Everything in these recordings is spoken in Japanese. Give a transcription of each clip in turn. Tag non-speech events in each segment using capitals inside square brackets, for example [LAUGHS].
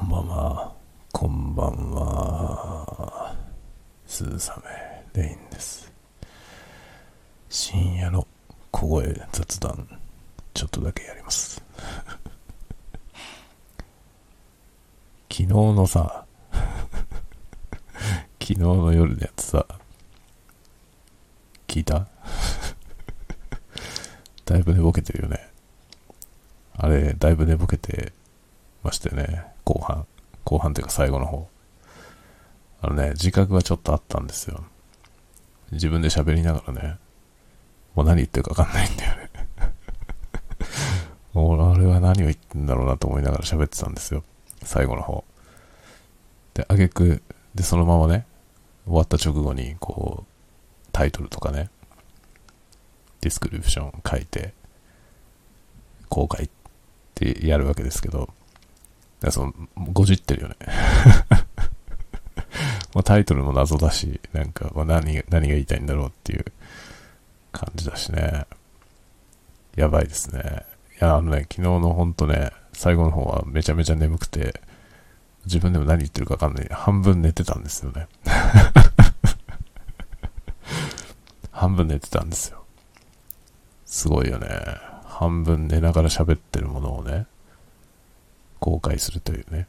こんばんは。こんばんは。鈴雨レインです。深夜の小声雑談、ちょっとだけやります。[LAUGHS] 昨日のさ、[LAUGHS] 昨日の夜のやつさ、聞いた？[LAUGHS] だいぶ寝ぼけてるよね。あれ、だいぶ寝ぼけてましてね、後半。後半というか最後の方。あのね、自覚がちょっとあったんですよ。自分で喋りながらね、もう何言ってるかわかんないんだよね。も [LAUGHS] う俺は何を言ってんだろうなと思いながら喋ってたんですよ。最後の方。で、あげく、で、そのままね、終わった直後に、こう、タイトルとかね、ディスクリプション書いて、公開ってやるわけですけど、だその、ごじってるよね。[LAUGHS] まあタイトルも謎だし、なんか、まあ何が、何が言いたいんだろうっていう感じだしね。やばいですね。いや、あのね、昨日のほんとね、最後の方はめちゃめちゃ眠くて、自分でも何言ってるかわかんない。半分寝てたんですよね。[LAUGHS] 半分寝てたんですよ。すごいよね。半分寝ながら喋ってるものをね、公開するというね。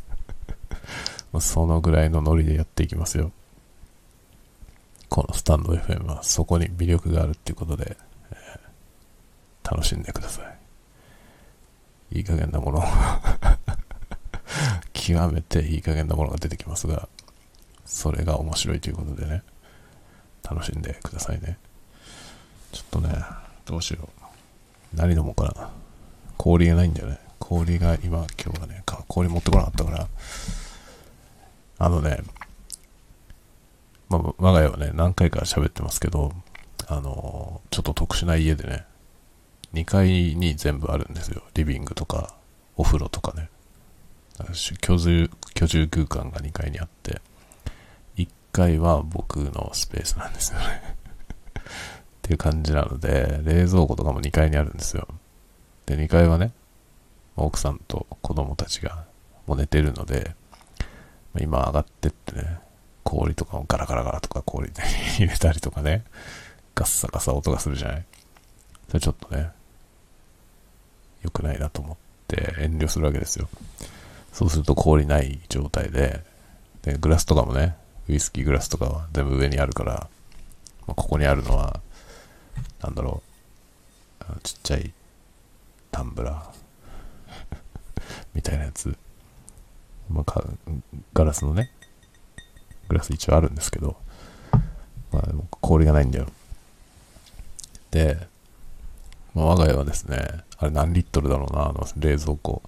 [LAUGHS] そのぐらいのノリでやっていきますよ。このスタンド FM はそこに魅力があるっていうことで、えー楽しんでください。いい加減なもの [LAUGHS] 極めていい加減なものが出てきますが、それが面白いということでね、楽しんでくださいね。ちょっとね、どうしよう。何飲もうかな。氷がないんだよね。氷が今、今日はね、氷持ってこなかったから、あのね、まあ、我が家はね、何回か喋ってますけど、あの、ちょっと特殊な家でね、2階に全部あるんですよ。リビングとか、お風呂とかね。居住、居住空間が2階にあって、1階は僕のスペースなんですよね。っていう感じなので、冷蔵庫とかも2階にあるんですよ。で、2階はね、奥さんと子供たちがもう寝てるので、今上がってってね、氷とかをガラガラガラとか氷で入れたりとかね、ガッサガサ音がするじゃない？それちょっとね、良くないなと思って遠慮するわけですよ。そうすると氷ない状態で、で、グラスとかもね、ウイスキーグラスとかは全部上にあるから、まあ、ここにあるのは、なんだろう、ちっちゃいタンブラーみたいなやつ、まあ、ガラスのね、グラス一応あるんですけど、まあ、氷がないんだよ。で、まあ、我が家はですね、あれ何リットルだろうな、あの冷蔵庫。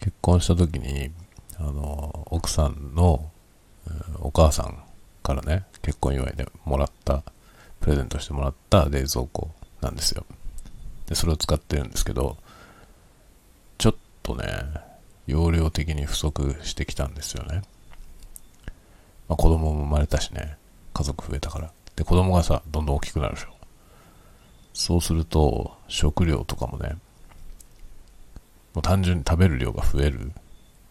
結婚した時に、あの、奥さんの、うんお母さんからね、結婚祝いでもらった、プレゼントしてもらった冷蔵庫なんですよ。で、それを使ってるんですけど、とね、容量的に不足してきたんですよね。まあ、子供も生まれたしね、家族増えたから。で、子供がさ、どんどん大きくなるでしょ。そうすると、食料とかもね、もう単純に食べる量が増える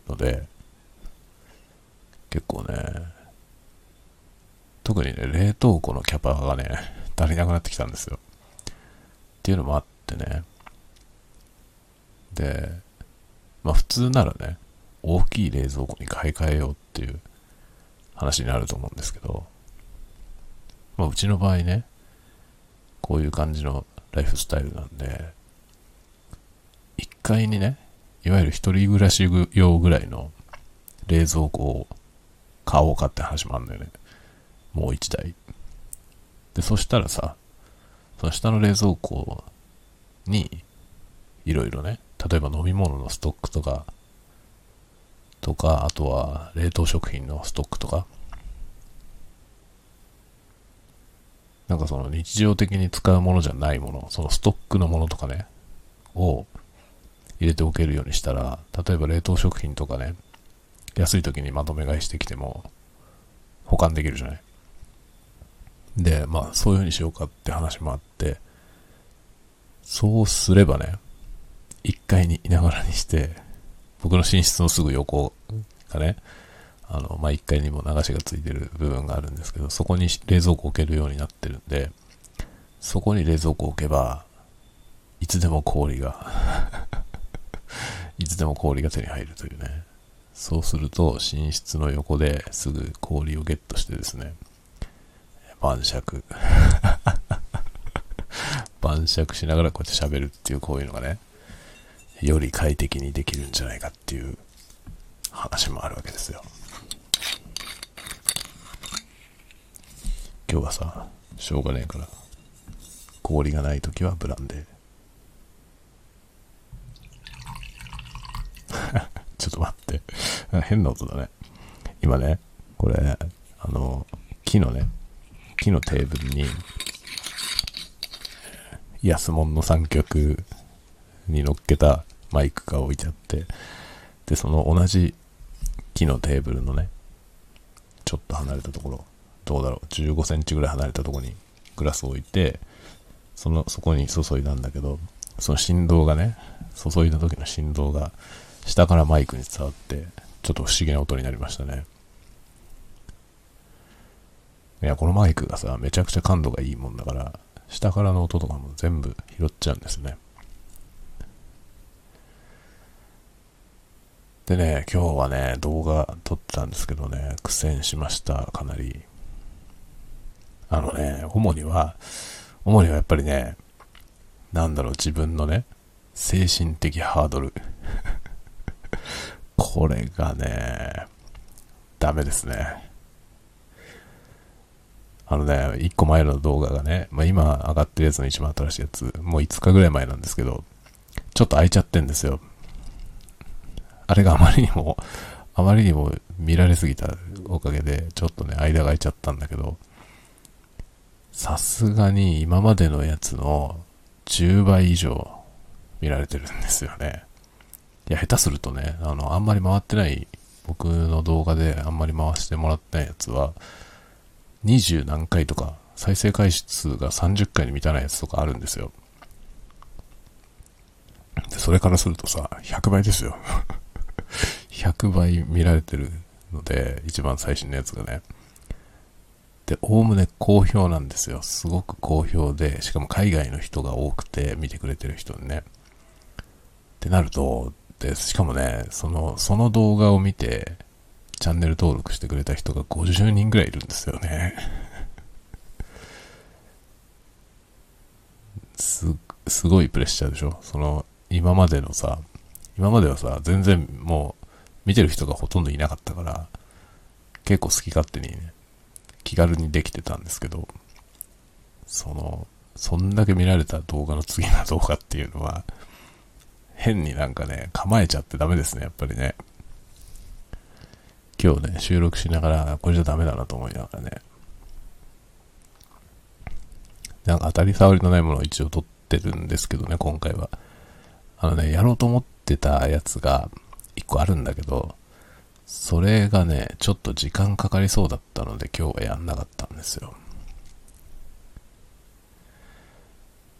ので、結構ね、特にね、冷凍庫のキャパがね、足りなくなってきたんですよ。っていうのもあってね。で、まあ普通ならね、大きい冷蔵庫に買い替えようっていう話になると思うんですけど、まあうちの場合ね、こういう感じのライフスタイルなんで、1階にね、いわゆる一人暮らし用ぐらいの冷蔵庫を買おうかって話もあるんだよね。もう1台。で、そしたらさ、その下の冷蔵庫に、いろいろね、例えば飲み物のストックとか、とか、あとは冷凍食品のストックとか、なんかその日常的に使うものじゃないもの、そのストックのものとかね、を入れておけるようにしたら、例えば冷凍食品とかね、安い時にまとめ買いしてきても保管できるじゃない。で、まあそういう風にしようかって話もあって、そうすればね、1階にいながらにして、僕の寝室のすぐ横がね、あの、まあ、1階にも流しがついてる部分があるんですけど、そこに冷蔵庫置けるようになってるんで、そこに冷蔵庫置けば、いつでも氷がいつでも氷が手に入るというね。そうすると、寝室の横ですぐ氷をゲットしてですね、晩酌。晩酌しながらこうやって喋るっていうこういうのがね、より快適にできるんじゃないかっていう話もあるわけですよ。今日はさ、しょうがねえから、氷がない時はブランデー。[LAUGHS] ちょっと待って。変な音だね。今ね、これ、あの、木のね、木のテーブルに、安物の三脚に乗っけたマイクが置いてあって、で、その同じ木のテーブルのね、ちょっと離れたところ、どうだろう、15センチぐらい離れたところにグラスを置いて、その、そこに注いだんだけど、その振動がね、注いだ時の振動が、下からマイクに伝わって、ちょっと不思議な音になりましたね。いや、このマイクがさ、めちゃくちゃ感度がいいもんだから、下からの音とかも全部拾っちゃうんですね。でね、今日はね、動画撮ってたんですけどね、苦戦しました、かなり。あのね、主には、主にはやっぱりね、なんだろう、自分のね、精神的ハードル。[LAUGHS] これがね、ダメですね。あのね、一個前の動画がね、まあ、今上がってるやつの一番新しいやつ、もう5日ぐらい前なんですけど、ちょっと空いちゃってんですよ。あれがあまりにも、あまりにも見られすぎたおかげで、ちょっとね、間が空いちゃったんだけど、さすがに今までのやつの10倍以上見られてるんですよね。いや、下手するとね、あの、あんまり回ってない、僕の動画であんまり回してもらってないやつは、20何回とか、再生回数が30回に満たないやつとかあるんですよ。で、それからするとさ、100倍ですよ。100倍見られてるので、一番最新のやつがね。で、おおむね好評なんですよ。すごく好評で、しかも海外の人が多くて見てくれてる人にね。ってなると、で、しかもね、その、その動画を見て、チャンネル登録してくれた人が50人ぐらいいるんですよね。[LAUGHS] す、すごいプレッシャーでしょその、今までのさ、今まではさ、全然もう、見てる人がほとんどいなかったから、結構好き勝手にね、気軽にできてたんですけど、その、そんだけ見られた動画の次の動画っていうのは、変になんかね、構えちゃってダメですね、やっぱりね。今日ね、収録しながら、これじゃダメだなと思いながらね。なんか当たり障りのないものを一応撮ってるんですけどね、今回は。あのね、やろうと思ってたやつが一個あるんだけど、それがね、ちょっと時間かかりそうだったので今日はやんなかったんですよ。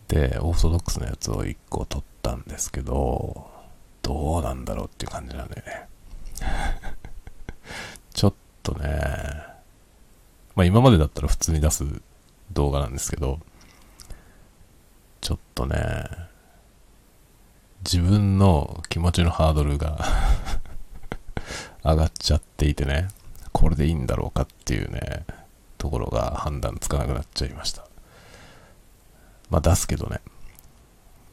で、オーソドックスなやつを一個撮ったんですけど、どうなんだろうっていう感じなんだよね。[LAUGHS] ちょっとね、まあ今までだったら普通に出す動画なんですけど、ちょっとね、自分の気持ちのハードルが上がっちゃっていてね、これでいいんだろうかっていうね、ところが判断つかなくなっちゃいました。まあ出すけどね。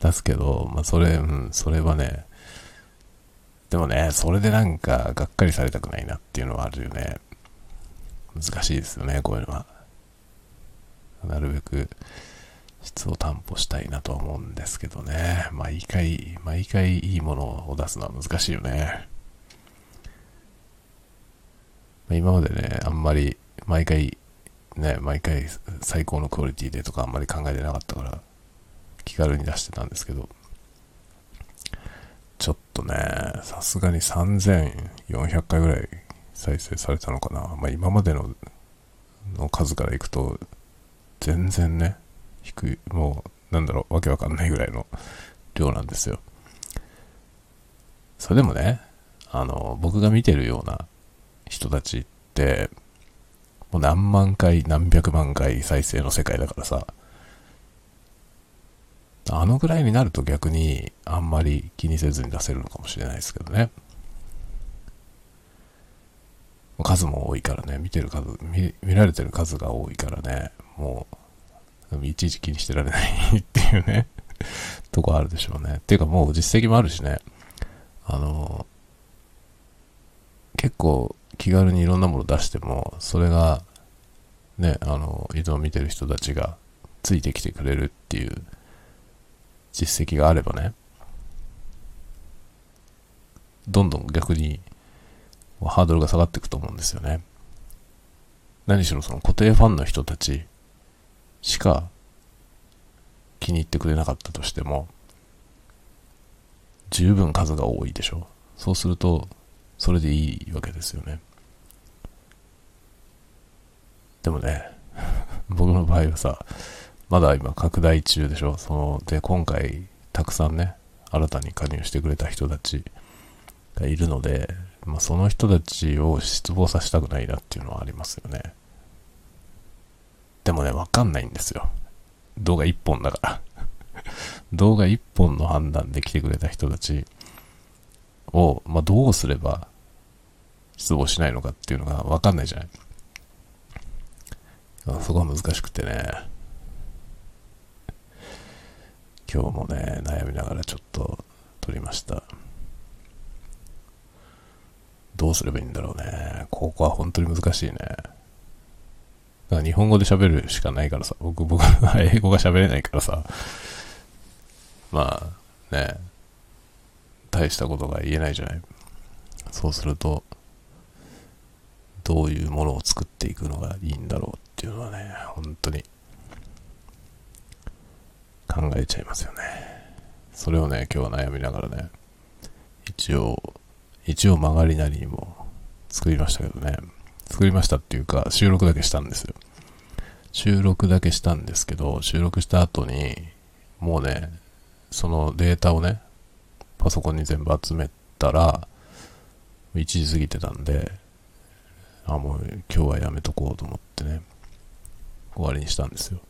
出すけど、まあそれ、うん、それはね、でもね、それでなんか、がっかりされたくないなっていうのはあるよね。難しいですよね、こういうのは。なるべく質を担保したいなと思うんですけどね。毎回、毎回いいものを出すのは難しいよね。今までね、あんまり毎回、ね、毎回最高のクオリティでとかあんまり考えてなかったから、気軽に出してたんですけど、ちょっとね、さすがに3400回ぐらい再生されたのかな。まあ今までのの数からいくと、全然ね、低い、もう、なんだろう、わけわかんないぐらいの量なんですよ。それでもね、あの、僕が見てるような人たちって、もう何万回、何百万回再生の世界だからさ、あのぐらいになると逆にあんまり気にせずに出せるのかもしれないですけどね。数も多いからね、見てる数、見見られてる数が多いからね、もう、いちいち気にしてられないっていうね、[LAUGHS] とこあるでしょうね。っていうかもう実績もあるしね、あの、結構気軽にいろんなもの出しても、それが、ね、あの、いつも見てる人たちがついてきてくれるっていう実績があればね、どんどん逆にハードルが下がっていくと思うんですよね。何しろその固定ファンの人たちしか気に入ってくれなかったとしても、十分数が多いでしょ。そうすると、それでいいわけですよね。でもね、[LAUGHS] 僕の場合はさ、まだ今拡大中でしょ。その、で、今回、たくさんね、新たに加入してくれた人たちがいるので、まあ、その人たちを失望させたくないなっていうのはありますよね。でもね、わかんないんですよ。動画一本だから。動画一本の判断で来てくれた人たちを、まあ、どうすれば失望しないのかっていうのがわかんないじゃない。そこは難しくてね。今日もね、悩みながらちょっと撮りました。どうすればいいんだろうね。ここは本当に難しいね。だから日本語で喋るしかないからさ、僕、僕は英語が喋れないからさ、まあね、大したことが言えないじゃない。そうすると、どういうものを作っていくのがいいんだろうっていうのはね、本当に考えちゃいますよね。それをね、今日は悩みながらね、一応、一応曲がりなりにも作りましたけどね。作りましたっていうか、収録だけしたんですよ。収録だけしたんですけど、収録した後に、もうね、そのデータをね、パソコンに全部集めたら、1時過ぎてたんで、あ、もう今日はやめとこうと思ってね、終わりにしたんですよ。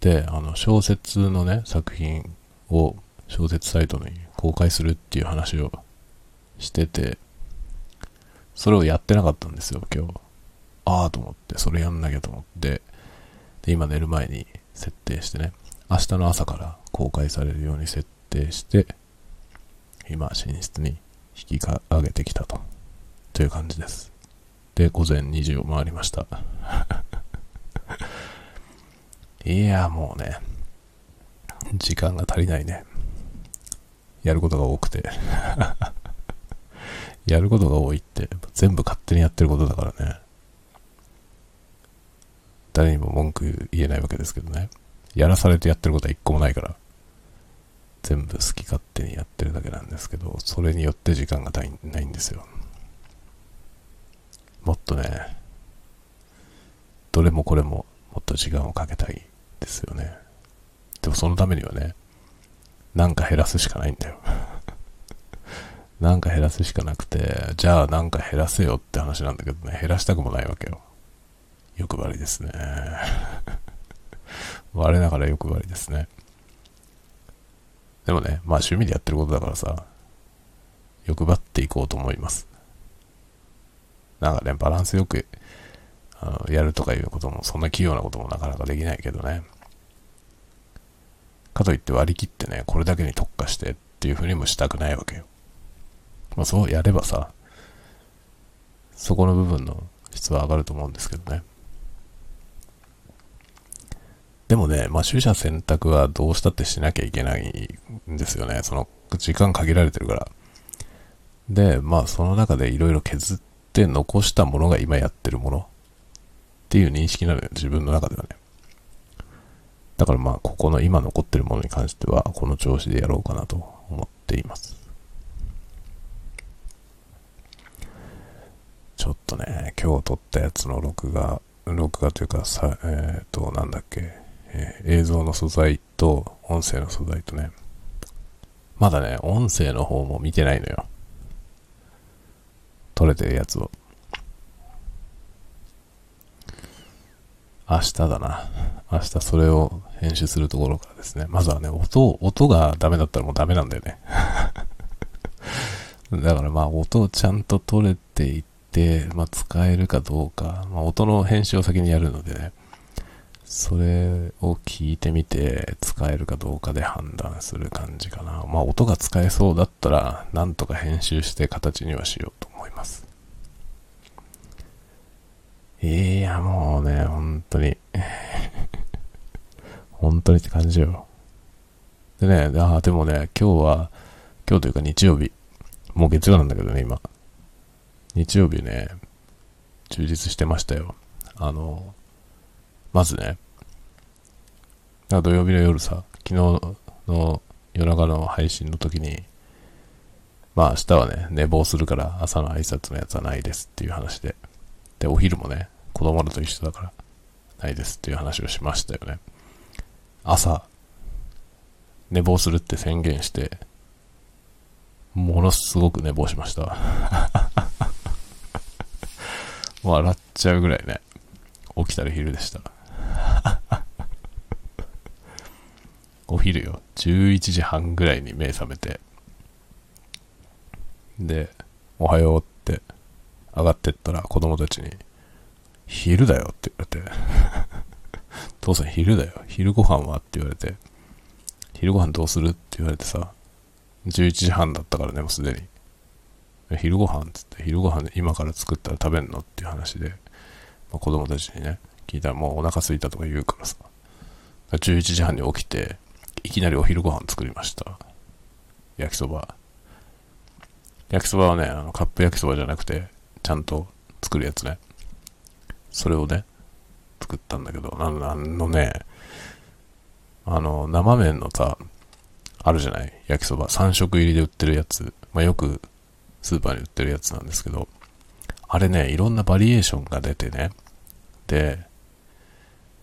で、あの、小説のね、作品を小説サイトに公開するっていう話をしてて、それをやってなかったんですよ、今日。ああと思って、それやんなきゃと思って、で、今寝る前に設定してね、明日の朝から公開されるように設定して、今、寝室に引き上げてきたと、という感じです。で、午前2時を回りました。[LAUGHS] いや、もうね、時間が足りないね。やることが多くて。やることが多いって、全部勝手にやってることだからね。誰にも文句言えないわけですけどね。やらされてやってることは一個もないから。全部好き勝手にやってるだけなんですけど、それによって時間がないないんですよ。もっとね、どれもこれももっと時間をかけたいですよね。でもそのためにはね、なんか減らすしかないんだよ。なんか減らすしかなくて、じゃあなんか減らせよって話なんだけどね、減らしたくもないわけよ。欲張りですね。[LAUGHS] 我ながら欲張りですね。でもね、まあ趣味でやってることだからさ、欲張っていこうと思います。なんかね、バランスよくあのやるとかいうことも、そんな器用なこともなかなかできないけどね。かといって割り切ってね、これだけに特化してっていうふうにもしたくないわけよ。まあそうやればさ、そこの部分の質は上がると思うんですけどね。でもね、まあ取捨選択はどうしたってしなきゃいけないんですよね。その時間限られてるから。で、まあその中でいろいろ削って残したものが今やってるものっていう認識なのよ、自分の中ではね。だからまあここの今残ってるものに関してはこの調子でやろうかなと思っています。ちょっとね、今日撮ったやつの録画、録画というかさ、えっ、ー、と、なんだっけ、えー映像の素材と音声の素材とね、まだね、音声の方も見てないのよ。撮れてるやつを。明日だな。明日それを編集するところからですね。まずはね、音、音がダメだったらもうダメなんだよね。[LAUGHS] だからまあ音をちゃんと取れていって、まあ使えるかどうか、まあ音の編集を先にやるのでね、それを聞いてみて使えるかどうかで判断する感じかな。まあ音が使えそうだったら、なんとか編集して形にはしようと思います。いや、もうね、本当に [LAUGHS] 本当にって感じよ。でね、あ、でもね、今日は、今日というか日曜日、もう月曜なんだけどね、今。日曜日ね、充実してましたよ。あの、まずね、土曜日の夜さ、昨日の夜中の配信の時に、まあ明日はね、寝坊するから朝の挨拶のやつはないですっていう話で、で、お昼もね、子供らと一緒だから、ないですっていう話をしましたよね。朝、寝坊するって宣言して、ものすごく寝坊しました。笑っちゃうぐらいね、起きたら昼でした。[LAUGHS] お昼よ、11時半ぐらいに目覚めて、で、おはようって上がってったら子供たちに、昼だよって言われて [LAUGHS] 父さん昼だよ。昼ご飯は？って言われて、昼ご飯どうする？って言われてさ、11時半だったからね、もうすでに。昼ご飯っつって、昼ご飯今から作ったら食べんの？っていう話で、まあ、子供たちにね、聞いたらもうお腹すいたとか言うからさ、11時半に起きて、いきなりお昼ご飯作りました。焼きそば。焼きそばはね、あのカップ焼きそばじゃなくて、ちゃんと作るやつね。それをね、作ったんだけど、あのね、あの、生麺のさ、あるじゃない？焼きそば。3食入りで売ってるやつ。まあ、よくスーパーに売ってるやつなんですけど、あれね、いろんなバリエーションが出てね。で、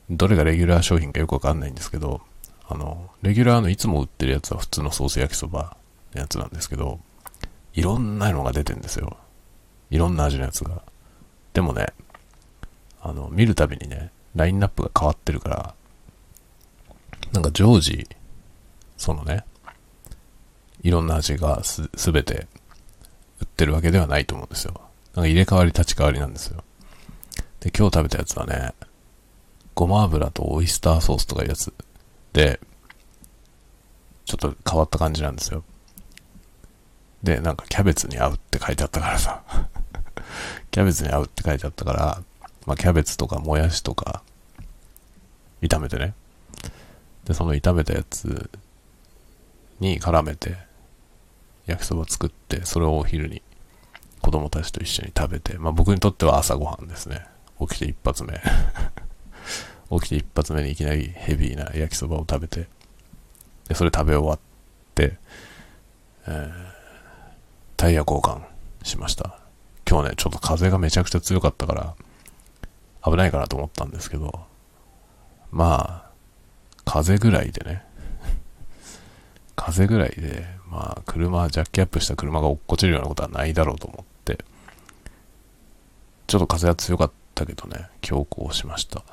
どれがレギュラー商品かよくわかんないんですけど、あの、レギュラーのいつも売ってるやつは普通のソース焼きそばのやつなんですけど、いろんなのが出てんですよ。いろんな味のやつが。でもね、あの、見るたびにね、ラインナップが変わってるから、なんか常時、そのね、いろんな味がす、すべて売ってるわけではないと思うんですよ。なんか入れ替わり立ち替わりなんですよ。で、今日食べたやつはね、ごま油とオイスターソースとかいうやつで、ちょっと変わった感じなんですよ。で、なんかキャベツに合うって書いてあったからさ [LAUGHS] キャベツに合うって書いてあったから、まあ、キャベツとかもやしとか、炒めてね。で、その炒めたやつに絡めて、焼きそば作って、それをお昼に子供たちと一緒に食べて、まあ僕にとっては朝ごはんですね。起きて一発目 [LAUGHS] 起きて一発目にいきなりヘビーな焼きそばを食べて、で、それ食べ終わって、えー、タイヤ交換しました。今日ね、ちょっと風がめちゃくちゃ強かったから、危ないかなと思ったんですけど、まあ、風ぐらいでね、風ぐらいで、まあ、車、ジャッキアップした車が落っこちるようなことはないだろうと思って、ちょっと風は強かったけどね、強行しました。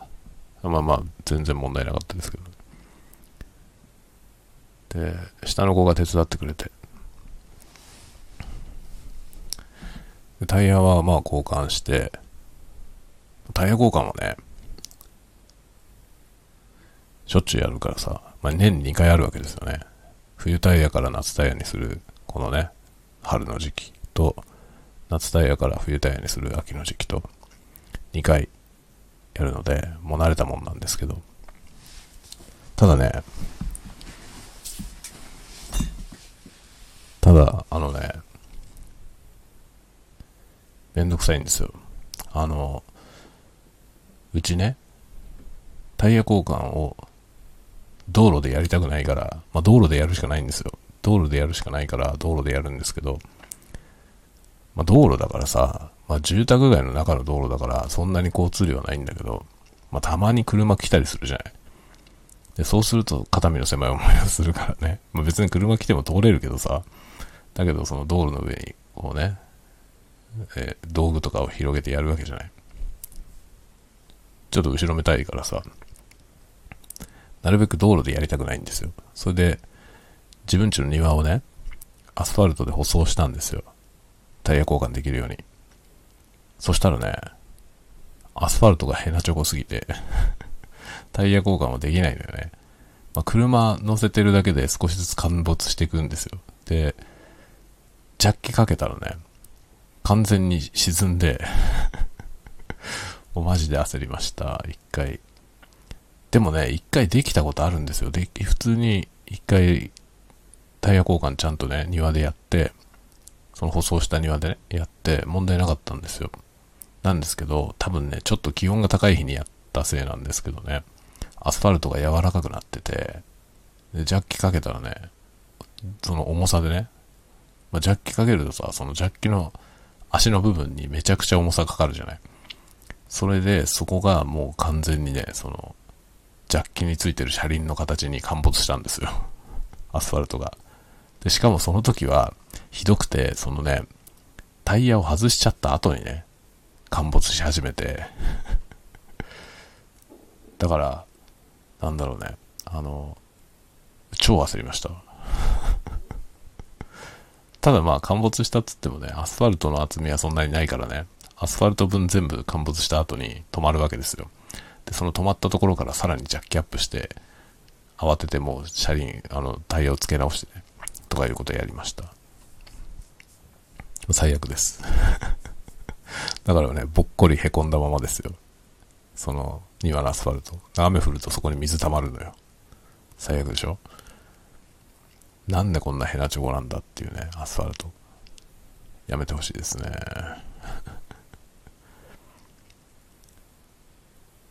まあまあ、全然問題なかったですけど。で、下の子が手伝ってくれて、タイヤはまあ交換して、タイヤ交換もね、しょっちゅうやるからさ、まあ、年に2回あるわけですよね。冬タイヤから夏タイヤにする、このね、春の時期と、夏タイヤから冬タイヤにする秋の時期と、2回やるので、もう慣れたもんなんですけど、ただね、ただ、あのね、めんどくさいんですよ。あの、うちね、タイヤ交換を道路でやりたくないから、まあ、道路でやるしかないんですよ。道路でやるしかないから道路でやるんですけど、まあ、道路だからさ、まあ、住宅街の中の道路だからそんなに交通量はないんだけど、まあ、たまに車来たりするじゃない。で、そうすると肩身の狭い思いをするからね。まあ、別に車来ても通れるけどさ、だけどその道路の上にこうね、えー道具とかを広げてやるわけじゃない。ちょっと後ろめたいからさ、なるべく道路でやりたくないんですよ。それで、自分家の庭をね、アスファルトで舗装したんですよ。タイヤ交換できるように。そしたらね、アスファルトがヘナチョコすぎて、[LAUGHS] タイヤ交換はできないのよね。まあ、車乗せてるだけで少しずつ陥没していくんですよ。で、ジャッキかけたらね、完全に沈んで [LAUGHS] もうマジで焦りました、一回。でもね、一回できたことあるんですよ。で、普通に一回タイヤ交換ちゃんとね、庭でやって、その舗装した庭でね、やって問題なかったんですよ。なんですけど、多分ね、ちょっと気温が高い日にやったせいなんですけどね、アスファルトが柔らかくなってて、で、ジャッキかけたらね、その重さでね、まあ、ジャッキかけるとさ、そのジャッキの足の部分にめちゃくちゃ重さかかるじゃない。それで、そこがもう完全にね、その、ジャッキについてる車輪の形に陥没したんですよ。[LAUGHS] アスファルトが。で、しかもその時は、ひどくて、そのね、タイヤを外しちゃった後にね、陥没し始めて、[LAUGHS] だから、なんだろうね、あの、超焦りました。[LAUGHS] ただまあ陥没したっつってもね、アスファルトの厚みはそんなにないからね、アスファルト分全部陥没した後に止まるわけですよ。で、その止まったところからさらにジャッキアップして、慌ててもう車輪、あの、タイヤを付け直してね、とかいうことをやりました。最悪です。[LAUGHS] だからね、ぼっこり凹んだままですよ。その庭のアスファルト。雨降るとそこに水溜まるのよ。最悪でしょ？なんでこんなヘナチョコなんだっていうね、アスファルト。やめてほしいですね。いや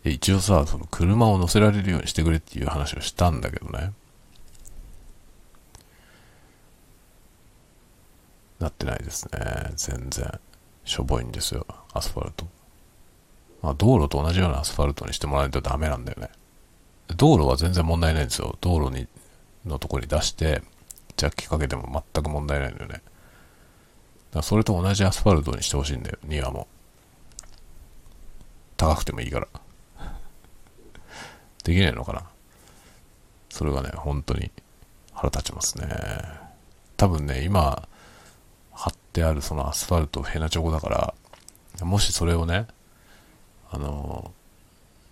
一応さ、その車を乗せられるようにしてくれっていう話をしたんだけどね。なってないですね。全然。しょぼいんですよ、アスファルト。まあ、道路と同じようなアスファルトにしてもらわないとダメなんだよね。道路は全然問題ないんですよ。道路に、のとこに出して、ジャッキかけても全く問題ないんだよね。だそれと同じアスファルトにしてほしいんだよ、庭も。高くてもいいから。できないのかな？それがね、本当に腹立ちますね。多分ね、今、貼ってあるそのアスファルトヘナチョコだから、もしそれをね、あの、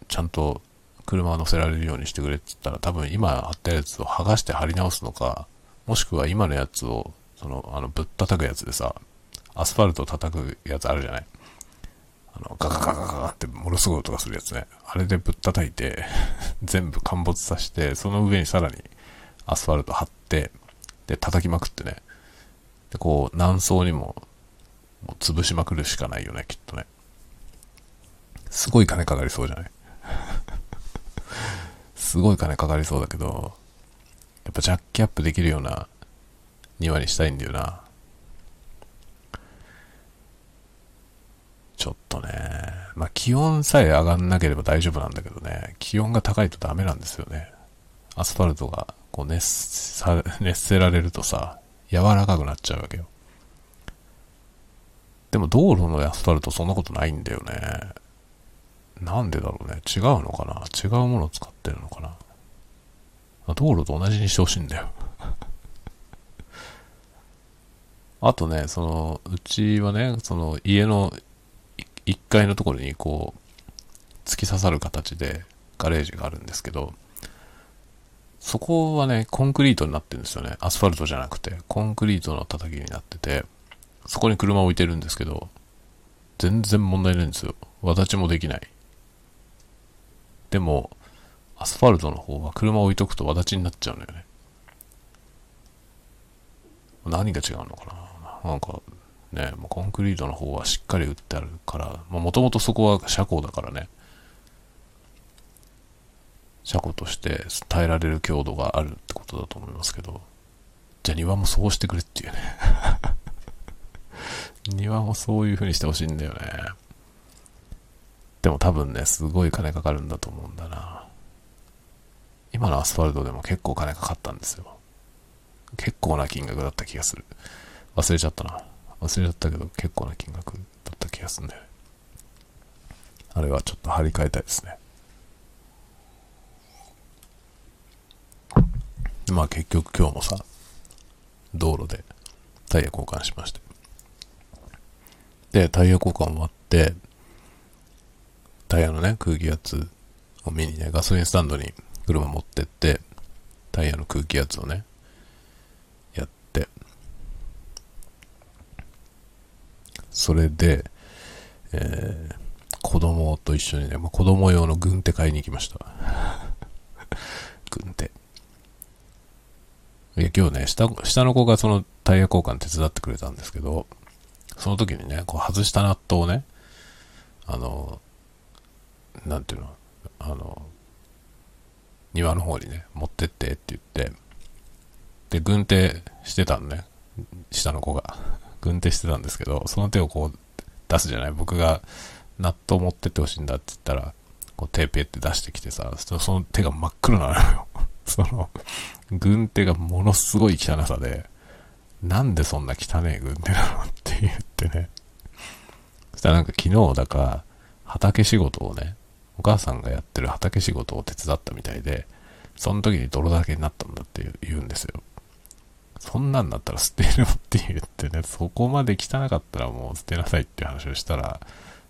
ちゃんと車を乗せられるようにしてくれって言ったら、多分今貼ったやつを剥がして貼り直すのか、もしくは今のやつを、その、あの、ぶったたくやつでさ、アスファルトを叩くやつあるじゃない？あの、ガガガガガガってものすごい音がするやつね。あれでぶったたいて、[LAUGHS] 全部陥没させて、その上にさらにアスファルト貼って、で、叩きまくってね。で、こう、何層にも、もう潰しまくるしかないよね、きっとね。すごい金かかりそうじゃない？[LAUGHS] すごい金かかりそうだけど、やっぱジャッキアップできるような庭にしたいんだよな。ちょっとね、まあ気温さえ上がんなければ大丈夫なんだけどね、気温が高いとダメなんですよね。アスファルトがこう熱 [LAUGHS] 熱せられるとさ、柔らかくなっちゃうわけよ。でも道路のアスファルトそんなことないんだよね。なんでだろうね。違うのかな違うものを使ってるのかな道路と同じにしてほしいんだよ。[LAUGHS] あとね、その、うちはね、その家の1階のところにこう、突き刺さる形でガレージがあるんですけど、そこはね、コンクリートになってるんですよね。アスファルトじゃなくて、コンクリートの叩きになってて、そこに車を置いてるんですけど、全然問題ないんですよ。私もできない。でも、アスファルトの方は車を置いとくとわだちになっちゃうのよね。何が違うのかななんか、ね、もうコンクリートの方はしっかり打ってあるから、もともとそこは車庫だからね。車庫として耐えられる強度があるってことだと思いますけど、じゃあ庭もそうしてくれっていうね。[LAUGHS] 庭もそういう風にしてほしいんだよね。でも多分ね、すごい金かかるんだと思うんだな。今のアスファルトでも結構金かかったんですよ。結構な金額だった気がする。忘れちゃったな。忘れちゃったけど結構な金額だった気がするんだよね。あれはちょっと張り替えたいですね。まあ結局今日もさ、道路でタイヤ交換しまして。で、タイヤ交換終わって、タイヤのね、空気圧を見にね、ガソリンスタンドに車持ってって、タイヤの空気圧をね、やって、それで、えー、子供と一緒にね、まあ、子供用の軍手買いに行きました。[LAUGHS] 軍手。いや、今日ね、下、下の子がそのタイヤ交換手伝ってくれたんですけど、その時にね、こう外したナットをね、あの、なんていうの、あの、庭の方にね、持ってってって言って、で、軍手してたのね、下の子が。軍手してたんですけど、その手をこう出すじゃない僕が納豆持ってってほしいんだって言ったら、こう手ペって出してきてさ、その手が真っ黒なのよ。[LAUGHS] その、軍手がものすごい汚さで、なんでそんな汚い軍手なのって言ってね。そしたらなんか昨日だか、畑仕事をね、お母さんがやってる畑仕事を手伝ったみたいで、その時に泥だらけになったんだって言うんですよ。そんなんだったら捨てるって言ってね、そこまで汚かったらもう捨てなさいって話をしたら、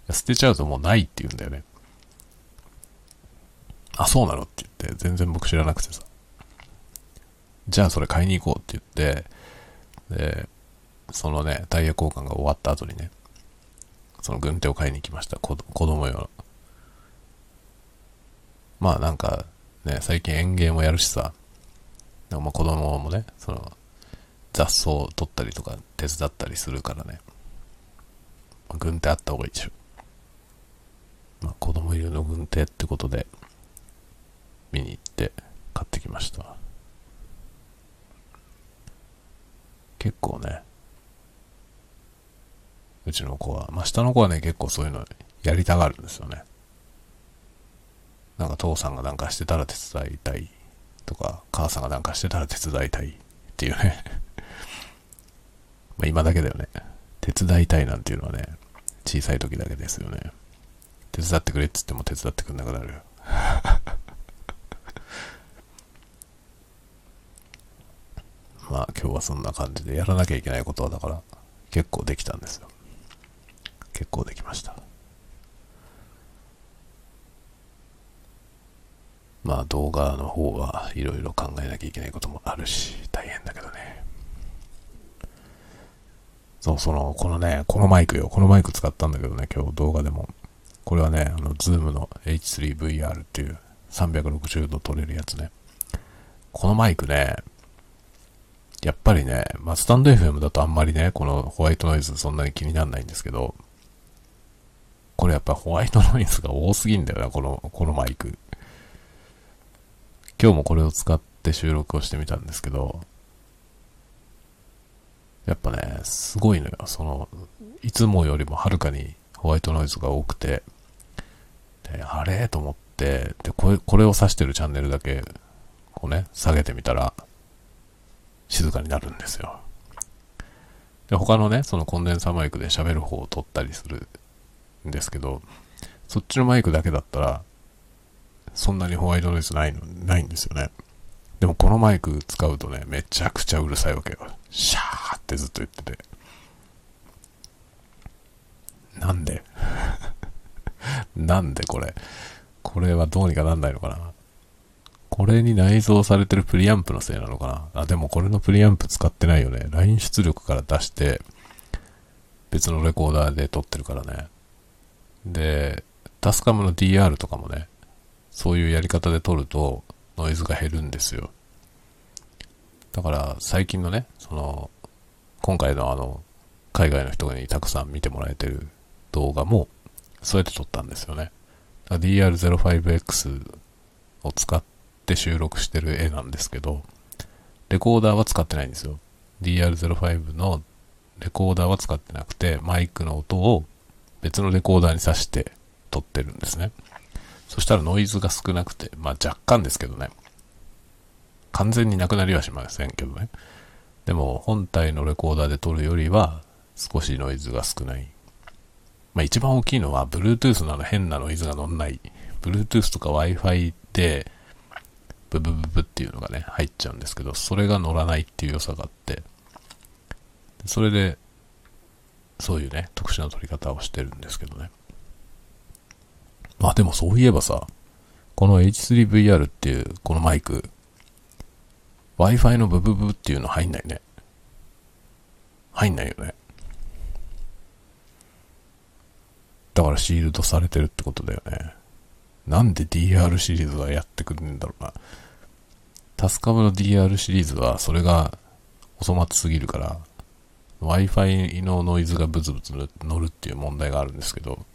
捨てちゃうともうないって言うんだよね。あ、そうなのって言って、全然僕知らなくてさ。じゃあそれ買いに行こうって言って、で、そのね、タイヤ交換が終わった後にね、その軍手を買いに行きました。子供用の。まあなんかね、最近園芸もやるしさ、まあ子供もね、その雑草を取ったりとか手伝ったりするからね、軍手あった方がいいでしょ。まあ子供用の軍手ってことで見に行って買ってきました。結構ね、うちの子は、まあ下の子はね、結構そういうのやりたがるんですよね。なんか父さんがなんかしてたら手伝いたいとか、母さんがなんかしてたら手伝いたいっていうねまあ今だけだよね。手伝いたいなんていうのはね、小さい時だけですよね。手伝ってくれっつっても手伝ってくんなくなる。[LAUGHS] まあ今日はそんな感じでやらなきゃいけないことはだから結構できたんですよ。結構できました。まあ動画の方はいろいろ考えなきゃいけないこともあるし、大変だけどね。そう、その、このね、このマイクよ。このマイク使ったんだけどね、今日動画でも。これはね、あの、ズームの H3VR っていう360度撮れるやつね。このマイクね、やっぱりね、まあ、スタンド FM だとあんまりね、このホワイトノイズそんなに気にならないんですけど、これやっぱホワイトノイズが多すぎんだよな、この、このマイク。今日もこれを使って収録をしてみたんですけど、やっぱね、すごいのよ。その、いつもよりもはるかにホワイトノイズが多くて、であれ？と思って、で、これ、これを指してるチャンネルだけ、こうね、下げてみたら、静かになるんですよ。で、他のね、そのコンデンサーマイクで喋る方を撮ったりするんですけど、そっちのマイクだけだったら、そんなにホワイトノイズないの、ないんですよね。でもこのマイク使うとね、めちゃくちゃうるさいわけよ。シャーってずっと言ってて。なんで？[LAUGHS] なんでこれ？これはどうにかなんないのかな？これに内蔵されてるプリアンプのせいなのかな？あ、でもこれのプリアンプ使ってないよね。ライン出力から出して、別のレコーダーで撮ってるからね。で、タスカムの DR とかもね、そういうやり方で撮るとノイズが減るんですよ。だから最近のね、その、今回のあの、海外の人にたくさん見てもらえてる動画も、そうやって撮ったんですよね。DR05X を使って収録してる絵なんですけど、レコーダーは使ってないんですよ。DR05 のレコーダーは使ってなくて、マイクの音を別のレコーダーに挿して撮ってるんですね。そしたらノイズが少なくて、まあ若干ですけどね。完全になくなりはしませんけどね。でも本体のレコーダーで撮るよりは少しノイズが少ない。まあ一番大きいのは、Bluetooth のあの変なノイズが乗んない。Bluetooth とか Wi-Fi で、ブブブブっていうのがね、入っちゃうんですけど、それが乗らないっていう良さがあって、それで、そういうね、特殊な取り方をしてるんですけどね。まあでもそういえばさ、この H3VR っていうこのマイク、Wi-Fi のブブブっていうの入んないね。入んないよね。だからシールドされてるってことだよね。なんで DR シリーズはやってくるんだろうな。タスカムの DR シリーズはそれがお粗末すぎるから、Wi-Fi のノイズがブツブツ乗るっていう問題があるんですけど、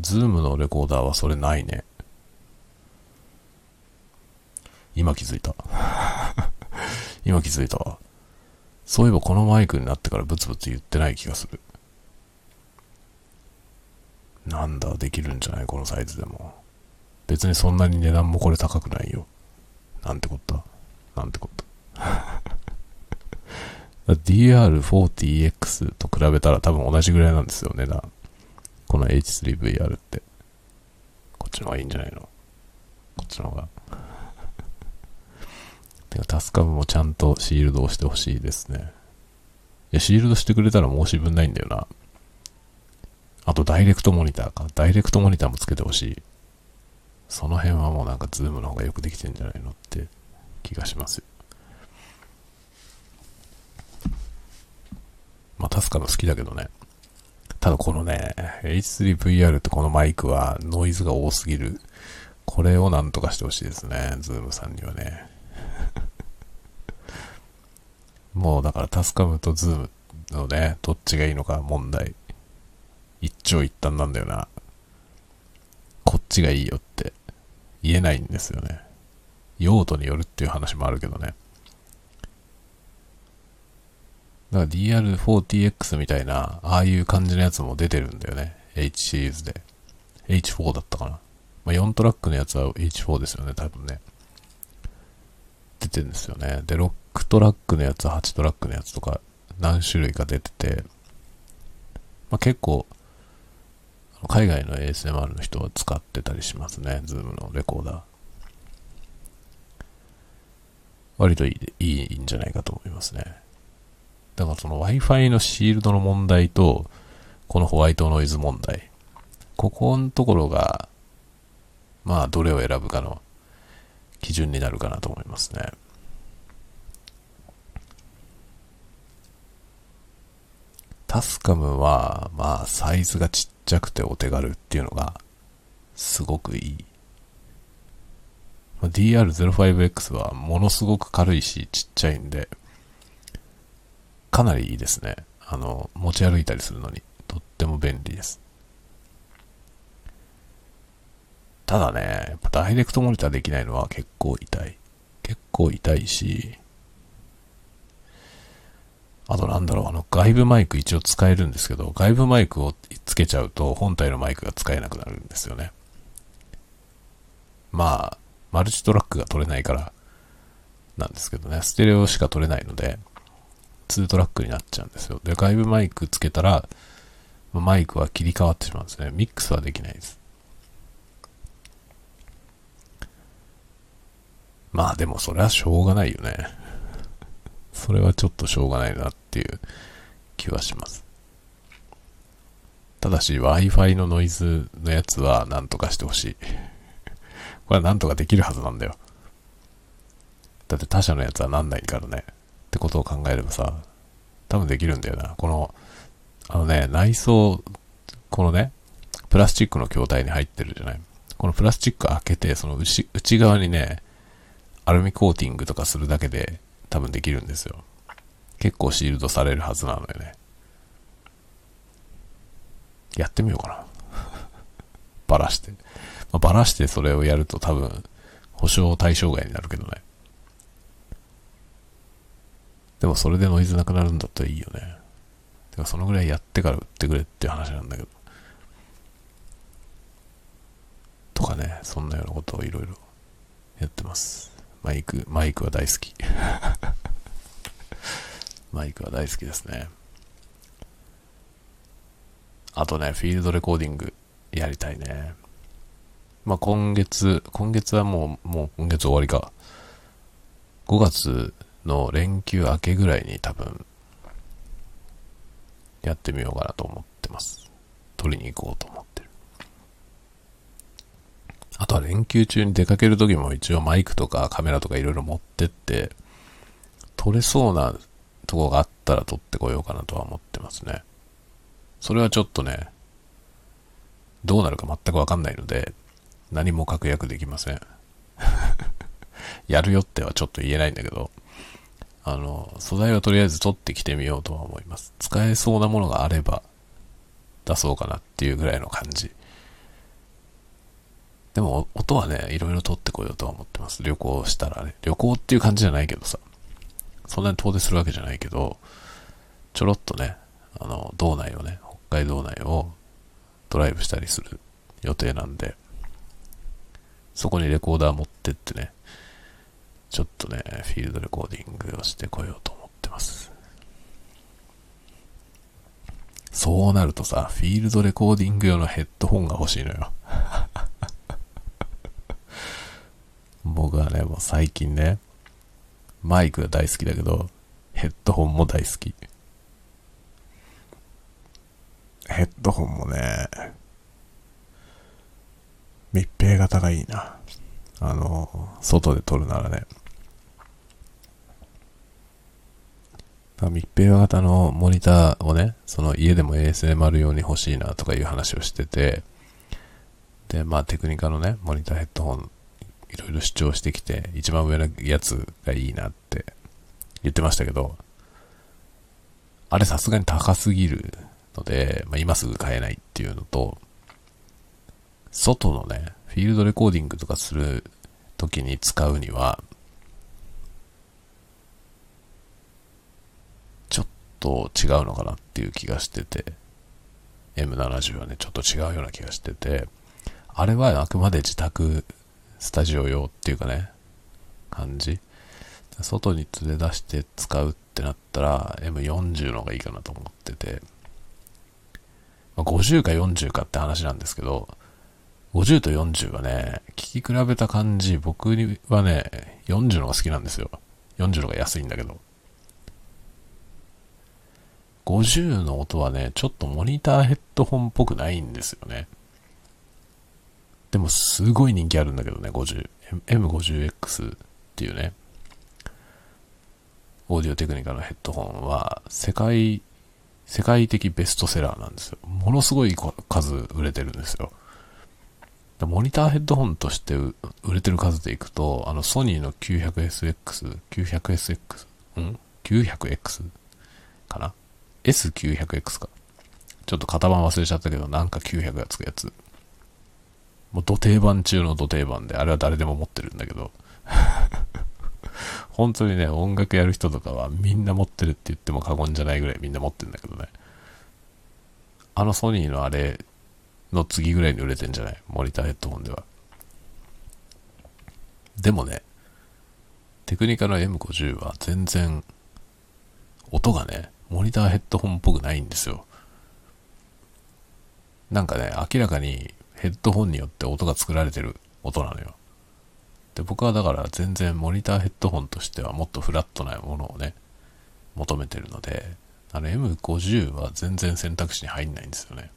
Zoom のレコーダーはそれないね。今気づいた。[LAUGHS] 今気づいたわ。そういえばこのマイクになってからブツブツ言ってない気がする。なんだ、できるんじゃない？このサイズでも。別にそんなに値段もこれ高くないよ。なんてこった？なんてこった？[LAUGHS] DR40X と比べたら多分同じぐらいなんですよ、値段。この H3VR って。こっちの方がいいんじゃないの？こっちの方が。てか、タスカムもちゃんとシールドをしてほしいですね。いや、シールドしてくれたら申し分ないんだよな。あと、ダイレクトモニターか。ダイレクトモニターもつけてほしい。その辺はもうなんかズームの方がよくできてんじゃないのって気がしますよ。まあ、タスカム好きだけどね。ただこのね、H3VR ってこのマイクはノイズが多すぎる。これをなんとかしてほしいですね。ズームさんにはね。もうだからタスカムとズームのね、どっちがいいのか問題。一長一短なんだよな。こっちがいいよって言えないんですよね。用途によるっていう話もあるけどね。だから DR40X みたいな、ああいう感じのやつも出てるんだよね。H シリーズで。H4 だったかな。まあ、4トラックのやつは H4 ですよね、多分ね。出てるんですよね。で、6トラックのやつ、8トラックのやつとか、何種類か出てて、まあ、結構、海外の ASMR の人は使ってたりしますね。ズームのレコーダー。割といいいいんじゃないかと思いますね。だからその Wi-Fi のシールドの問題と、このホワイトノイズ問題。ここのところが、まあ、どれを選ぶかの基準になるかなと思いますね。タスカムは、まあ、サイズがちっちゃくてお手軽っていうのが、すごくいい。DR05X はものすごく軽いし、ちっちゃいんで、かなりいいですね。あの、持ち歩いたりするのに、とっても便利です。ただね、やっぱダイレクトモニターできないのは結構痛い。結構痛いし、あとなんだろう、あの外部マイク一応使えるんですけど、外部マイクをつけちゃうと本体のマイクが使えなくなるんですよね。まあ、マルチトラックが取れないからなんですけどね、ステレオしか取れないので、2トラックになっちゃうんですよ。で、外部マイクつけたら、マイクは切り替わってしまうんですね。ミックスはできないです。まあでもそれはしょうがないよね。それはちょっとしょうがないなっていう気はします。ただし Wi-Fi のノイズのやつは何とかしてほしい。これは何とかできるはずなんだよ。だって他社のやつはなんないからね。ってことを考えればさ、多分できるんだよな。この、あのね、内装、このね、プラスチックの筐体に入ってるじゃない。このプラスチック開けて、その内内側にね、アルミコーティングとかするだけで多分できるんですよ。結構シールドされるはずなのよね。やってみようかな。[LAUGHS] バラして。まあ、バラしてそれをやると多分、保証対象外になるけどね。でもそれでノイズなくなるんだったらいいよね。てかそのぐらいやってから売ってくれっていう話なんだけど。とかね、そんなようなことをいろいろやってます。マイク、マイクは大好き。[LAUGHS] マイクは大好きですね。あとね、フィールドレコーディングやりたいね。まあ、今月、今月はもう、もう今月終わりか。5月の連休明けぐらいに多分、やってみようかなと思ってます。取りに行こうと思ってる。あとは連休中に出かける時も一応マイクとかカメラとかいろいろ持ってって、撮れそうなとこがあったら撮ってこようかなとは思ってますね。それはちょっとね、どうなるか全くわかんないので、何も確約できません。[LAUGHS] やるよってはちょっと言えないんだけど、あの、素材はとりあえず取ってきてみようとは思います。使えそうなものがあれば出そうかなっていうぐらいの感じ。でも音はね、いろいろ取ってこようとは思ってます。旅行したらね。旅行っていう感じじゃないけどさ。そんなに遠出するわけじゃないけど、ちょろっとね、あの、道内をね、北海道内をドライブしたりする予定なんで、そこにレコーダー持ってってね、ちょっとね、フィールドレコーディングをしてこようと思ってます。そうなるとさ、フィールドレコーディング用のヘッドホンが欲しいのよ。僕はね、もう最近ね、マイクが大好きだけど、ヘッドホンも大好き。ヘッドホンもね、密閉型がいいな。あの、外で撮るならね。密閉型のモニターをね、その家でも ASMR 用に欲しいなとかいう話をしてて、で、まあテクニカのね、モニターヘッドホンいろいろ主張してきて、一番上のやつがいいなって言ってましたけど、あれさすがに高すぎるので、まあ、今すぐ買えないっていうのと、外のね、フィールドレコーディングとかする時に使うには、ちょっと違うのかなっていう気がしてて、M70 はね、ちょっと違うような気がしてて、あれはあくまで自宅スタジオ用っていうかね、感じ。外に連れ出して使うってなったら M40 の方がいいかなと思ってて、まあ、50か40かって話なんですけど、50と40はね、聞き比べた感じ、僕にはね、40のが好きなんですよ。40のが安いんだけど。50の音はね、ちょっとモニターヘッドホンっぽくないんですよね。でもすごい人気あるんだけどね、50。M50X っていうね、オーディオテクニカのヘッドホンは世界世界的ベストセラーなんですよ。ものすごい数売れてるんですよ。モニターヘッドホンとして売れてる数でいくと、あのソニーの 900SX、900SX、ん ?900X かな ?S900X か。ちょっと型番忘れちゃったけど、なんか900がつくやつ。もう土定番中の土定番で、あれは誰でも持ってるんだけど。[LAUGHS] 本当にね、音楽やる人とかはみんな持ってるって言っても過言じゃないぐらいみんな持ってるんだけどね。あのソニーのあれの次ぐらいに売れてんじゃない？モニターヘッドホンでは。でもね、テクニカの M50 は全然音がね、モニターヘッドホンっぽくないんですよ。なんかね、明らかにヘッドホンによって音が作られてる音なのよ。で、僕はだから全然モニターヘッドホンとしてはもっとフラットなものをね、求めてるので、あの M50 は全然選択肢に入んないんですよね。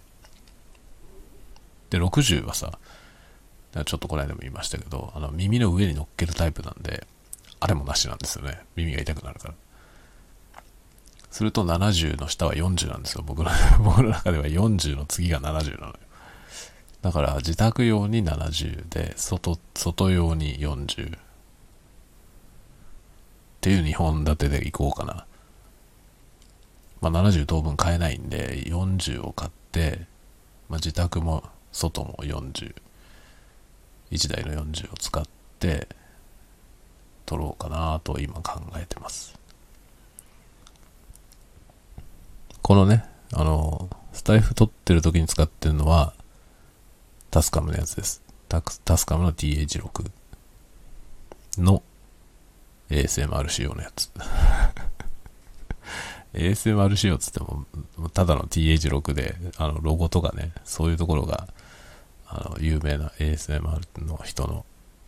で、60はさ、ちょっとこの間も言いましたけど、あの耳の上に乗っけるタイプなんで、あれもなしなんですよね。耳が痛くなるから。すると70の下は40なんですよ。僕の、僕の中では40の次が70なのよ。だから自宅用に70で、外、外用に40。っていう2本立てでいこうかな。まあ70当分買えないんで、40を買って、まあ自宅も外も40。1台の40を使って、撮ろうかなと今考えてます。このね、あの、スタイフ撮ってる時に使ってるのは、タスカムのやつです。タスカムの TH6 の ASMR 仕様のやつ。ASMR 仕様つっても、ただの TH6 で、あの、ロゴとかね、そういうところが、あの、有名な ASMR の人の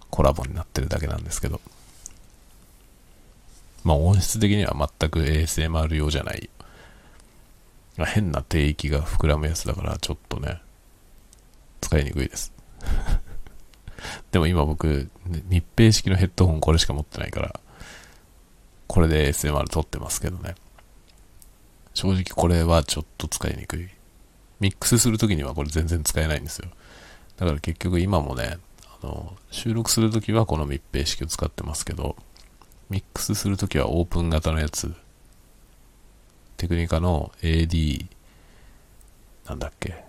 コラボになってるだけなんですけど、まあ音質的には全く ASMR 用じゃない。変な低域が膨らむやつだから、ちょっとね、使いにくいです。[LAUGHS] でも今僕、密閉式のヘッドホンこれしか持ってないから、これで SMR 撮ってますけどね。正直これはちょっと使いにくい。ミックスするときにはこれ全然使えないんですよ。だから結局今もね、あの、収録するときはこの密閉式を使ってますけど、ミックスするときはオープン型のやつ、テクニカの AD、なんだっけ、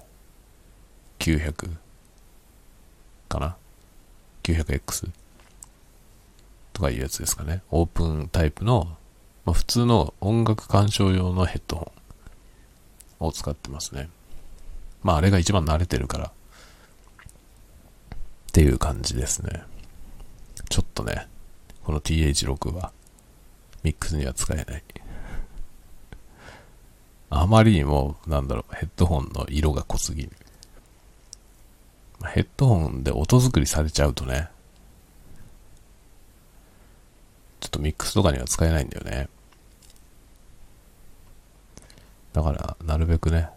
900かな ?900X とかいうやつですかね。オープンタイプの、まあ、普通の音楽鑑賞用のヘッドホンを使ってますね。まああれが一番慣れてるから。っていう感じですね。ちょっとね、この TH6 はミックスには使えない。あまりにも、なんだろう、ヘッドホンの色が濃すぎる。ヘッドホンで音作りされちゃうとね、ちょっとミックスとかには使えないんだよね。だから、なるべくね、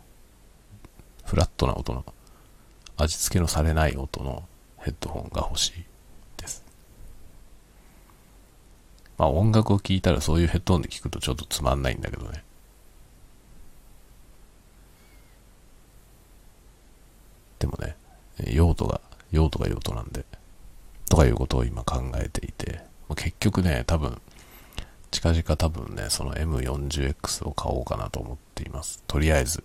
フラットな音の、味付けのされない音のヘッドホンが欲しいです。まあ音楽を聴いたらそういうヘッドホンで聞くとちょっとつまんないんだけどね。でもね、用途が、用途が用途なんで、とかいうことを今考えていて、結局ね、多分、近々多分ね、その M40X を買おうかなと思っています。とりあえず。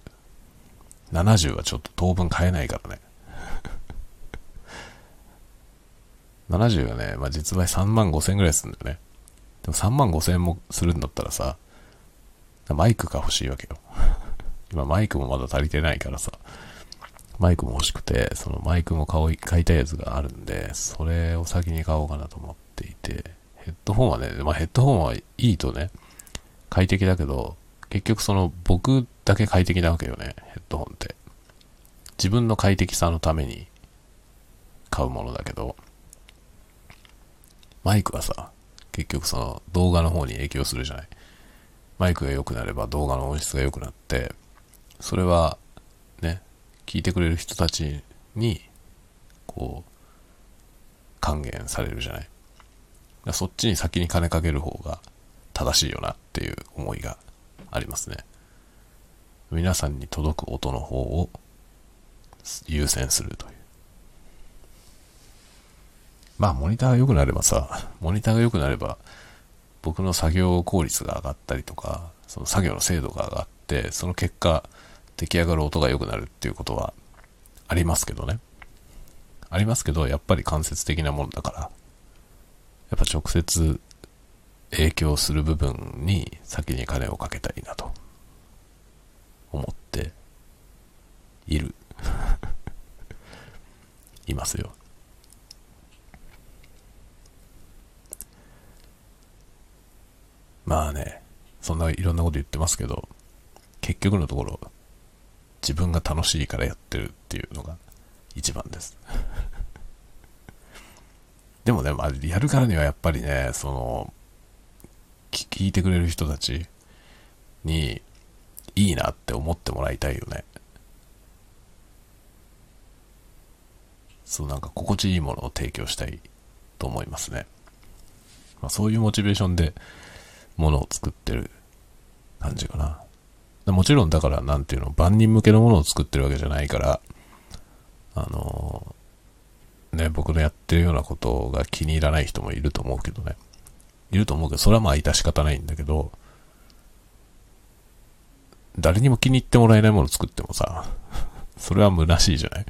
70はちょっと当分買えないからね。[LAUGHS] 70がね、まあ、実売3万5千ぐらいするんだよね。でも3万5千もするんだったらさ、マイクが欲しいわけよ。[LAUGHS] 今マイクもまだ足りてないからさ、マイクも欲しくて、そのマイクも買い買いたいやつがあるんで、それを先に買おうかなと思っていて、ヘッドホンはね、まあヘッドホンはいいとね、快適だけど、結局その僕だけ快適なわけよね、ヘッドホンって。自分の快適さのために買うものだけど、マイクはさ、結局その動画の方に影響するじゃない。マイクが良くなれば動画の音質が良くなって、それは、聞いてくれる人たちに、こう、還元されるじゃない。そっちに先に金かける方が正しいよなっていう思いがありますね。皆さんに届く音の方を優先するという。まあ、モニターが良くなればさ、モニターが良くなれば、僕の作業効率が上がったりとか、その作業の精度が上がって、その結果、出来上がる音が良くなるっていうことはありますけどね。ありますけど、やっぱり間接的なものだから、やっぱ直接影響する部分に先に金をかけたいなと思っている。[LAUGHS] いますよ。まあね、そんないろんなこと言ってますけど、結局のところ、自分が楽しいからやってるっていうのが一番です。[LAUGHS] でもね、まあ、やるからにはやっぱりね、その、聞いてくれる人たちにいいなって思ってもらいたいよね。そうなんか心地いいものを提供したいと思いますね。まあ、そういうモチベーションでものを作ってる感じかな。もちろんだから、なんていうの、万人向けのものを作ってるわけじゃないから、あの、ね、僕のやってるようなことが気に入らない人もいると思うけどね。いると思うけど、それはまあ致し方ないんだけど、誰にも気に入ってもらえないものを作ってもさ、それは虚しいじゃない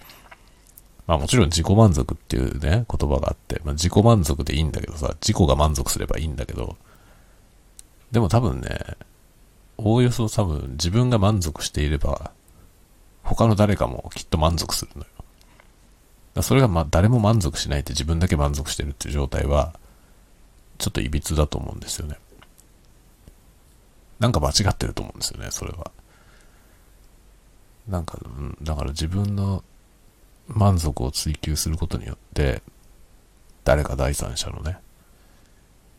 まあもちろん自己満足っていうね、言葉があって、まあ自己満足でいいんだけどさ、自己が満足すればいいんだけど、でも多分ね、おおよそ多分自分が満足していれば、他の誰かもきっと満足するのよ。それがま誰も満足しないって自分だけ満足してるっていう状態は、ちょっと歪だと思うんですよね。なんか間違ってると思うんですよね、それは。なんか、だから自分の満足を追求することによって、誰か第三者のね、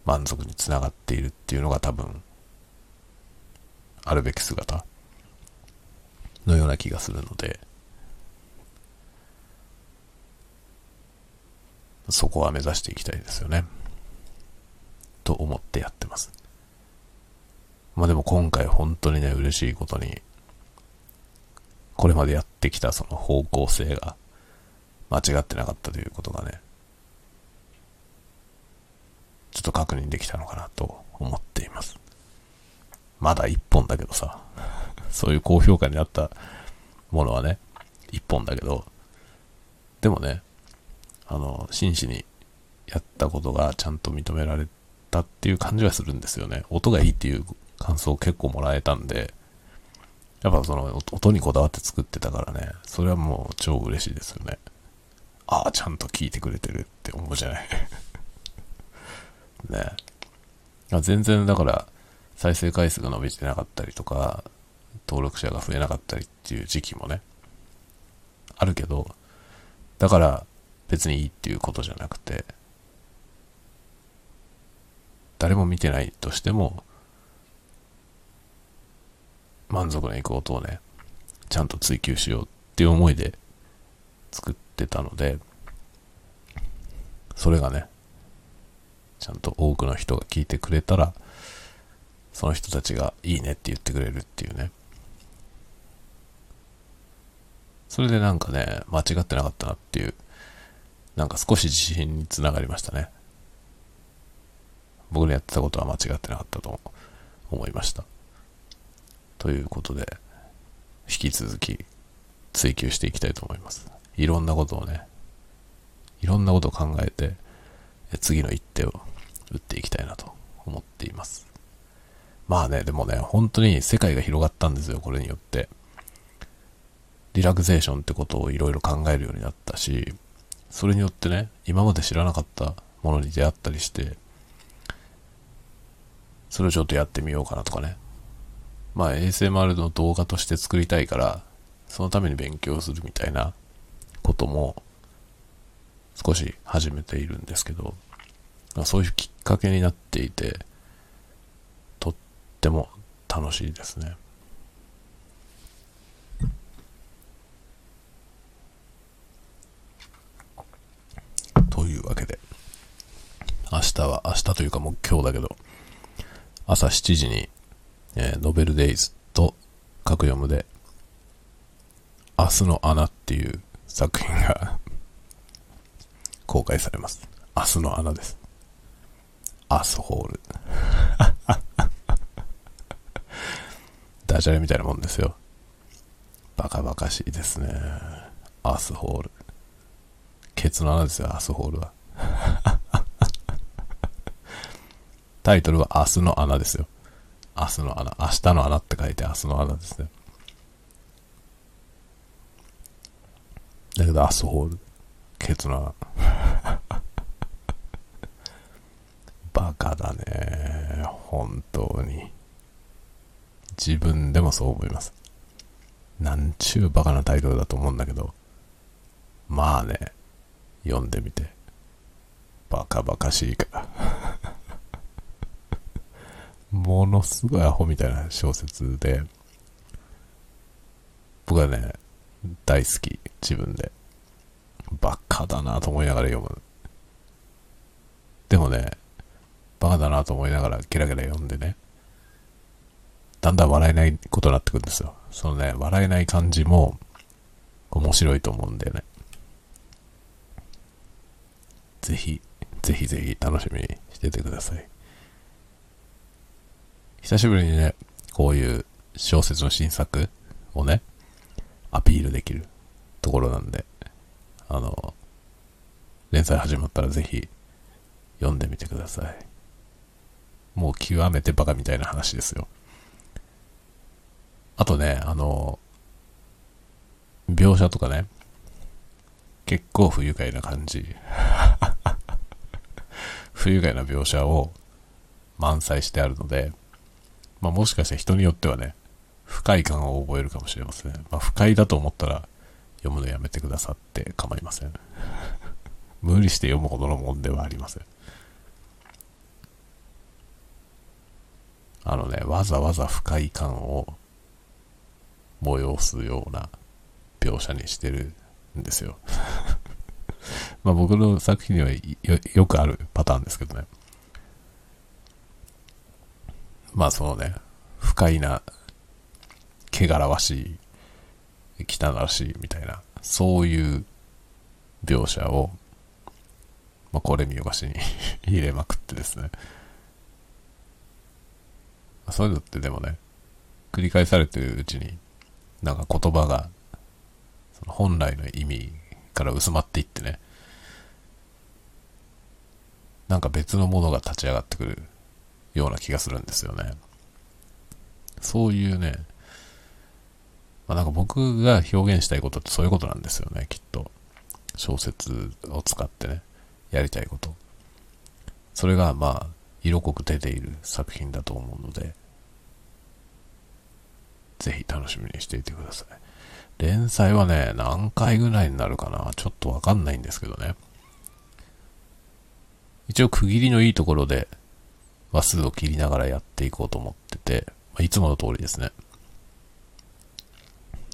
満足につながっているっていうのが多分、あるべき姿のような気がするので、そこは目指していきたいですよね。と思ってやってます。まあでも今回本当にね、嬉しいことに、これまでやってきたその方向性が間違ってなかったということがね、ちょっと確認できたのかなと思っています。まだ一本だけどさ、そういう高評価になったものはね、一本だけど、でもね、あの、真摯にやったことがちゃんと認められたっていう感じはするんですよね。音がいいっていう感想を結構もらえたんで、やっぱその音にこだわって作ってたからね、それはもう超嬉しいですよね。ああ、ちゃんと聞いてくれてるって思うじゃない。[LAUGHS] ね全然だから再生回数が伸びてなかったりとか、登録者が増えなかったりっていう時期もね、あるけど、だから別にいいっていうことじゃなくて、誰も見てないとしても、満足のいく音をね、ちゃんと追求しようっていう思いで作ってたので、それがね、ちゃんと多くの人が聞いてくれたら、その人たちがいいねって言ってくれるっていうね。それでなんかね、間違ってなかったなっていう、なんか少し自信につながりましたね。僕のやってたことは間違ってなかったと思いました。ということで、引き続き追求していきたいと思います。いろんなことをね、いろんなことを考えて、次の一手を打っていきたいなと思っています。まあね、でもね、本当に世界が広がったんですよ、これによって。リラクゼーションってことをいろいろ考えるようになったし、それによってね、今まで知らなかったものに出会ったりして、それをちょっとやってみようかなとかね。まあ ASMR の動画として作りたいから、そのために勉強するみたいなことも少し始めているんですけど、そういうきっかけになっていて、っても楽しいですね。というわけで、明日は、明日というかもう今日だけど、朝7時に、えーノベルデイズと各読むで、明日の穴っていう作品が公開されます。明日の穴です。アスホール。ダジャレみたいなもんですよ。バカバカしいですね。アスホール。ケツの穴ですよ、アスホールは。[LAUGHS] タイトルは明日の穴ですよ。明日の穴。明日の穴って書いて明日の穴ですね。だけど、アスホール。ケツの穴。[LAUGHS] バカだね。本当に。自分でもそう思います。なんちゅうバカなタイトルだと思うんだけど。まあね、読んでみて。バカバカしいから。[LAUGHS] ものすごいアホみたいな小説で、僕はね、大好き、自分で。バカだなと思いながら読む。でもね、バカだなと思いながらゲラゲラ読んでね、だんだん笑えないことになってくるんですよ。そのね、笑えない感じも面白いと思うんだよね。ぜひ、ぜひぜひ楽しみにしててください。久しぶりにね、こういう小説の新作をね、アピールできるところなんで、あの、連載始まったらぜひ読んでみてください。もう極めてバカみたいな話ですよ。あとね、あの、描写とかね、結構不愉快な感じ。[LAUGHS] 不愉快な描写を満載してあるので、まあもしかして人によってはね、不快感を覚えるかもしれません。まあ不快だと思ったら読むのやめてくださって構いません。[LAUGHS] 無理して読むほどのもんではありません。あのね、わざわざ不快感を催すような描写にしてるんですよ。[LAUGHS] まあ僕の作品にはよくあるパターンですけどね。まあそのね、不快な、汚らわしい、汚らしいみたいな、そういう描写を、まあこれ見よがしに [LAUGHS] 入れまくってですね。そういうのってでもね、繰り返されてるうちに、なんか言葉が、その本来の意味から薄まっていってね、なんか別のものが立ち上がってくるような気がするんですよね。そういうね、まあ、なんか僕が表現したいことってそういうことなんですよね、きっと。小説を使ってね、やりたいこと。それがまあ、色濃く出ている作品だと思うので、ぜひ楽しみにしていてください。連載はね、何回ぐらいになるかなちょっとわかんないんですけどね。一応区切りのいいところで話数を切りながらやっていこうと思ってて、まあ、いつもの通りですね。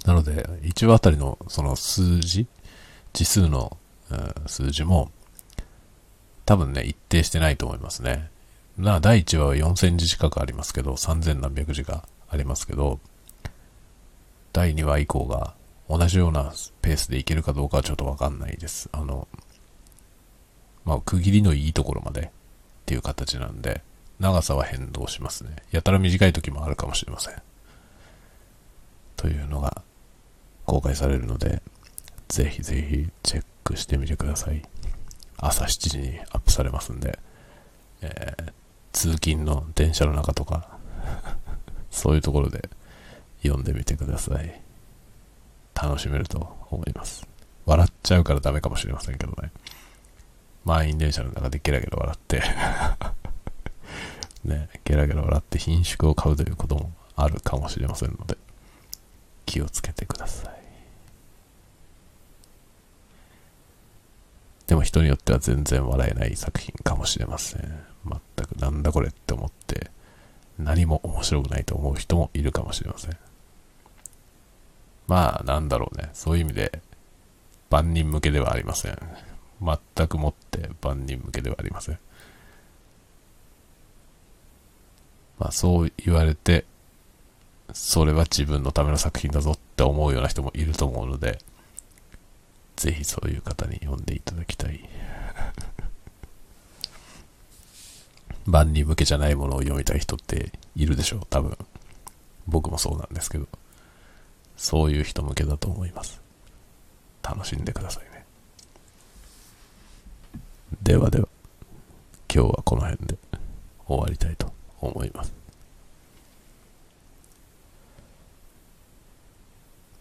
なので、1話あたりのその数字、字数の、うん、数字も、多分ね、一定してないと思いますね。な、第1話は4000字近くありますけど、3000何百字がありますけど、第2話以降が同じようなペースでいけるかどうかはちょっとわかんないです。あの、まあ、区切りのいいところまでっていう形なんで、長さは変動しますね。やたら短い時もあるかもしれません。というのが公開されるので、ぜひぜひチェックしてみてください。朝7時にアップされますんで、えー、通勤の電車の中とか [LAUGHS] そういうところで読んでみてください。楽しめると思います。笑っちゃうからダメかもしれませんけどね。満員電車の中でゲラゲラ笑って [LAUGHS] ね、ゲラゲラ笑って品種を買うということもあるかもしれませんので、気をつけてください。でも人によっては全然笑えない作品かもしれません。全くなんだこれって思って、何も面白くないと思う人もいるかもしれません。まあ、なんだろうね。そういう意味で、万人向けではありません。全くもって万人向けではありません。まあ、そう言われて、それは自分のための作品だぞって思うような人もいると思うので、ぜひそういう方に読んでいただきたい。[LAUGHS] 万人向けじゃないものを読みたい人っているでしょう、多分。僕もそうなんですけど。そういう人向けだと思います。楽しんでくださいね。ではでは、今日はこの辺で終わりたいと思います。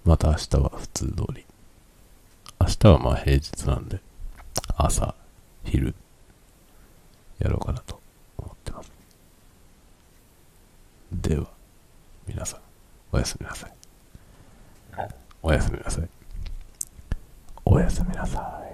また明日は普通通り。明日はまあ平日なんで、朝、昼、やろうかなと思ってます。では、皆さん、おやすみなさい。おやすみなさい。おやすみなさい。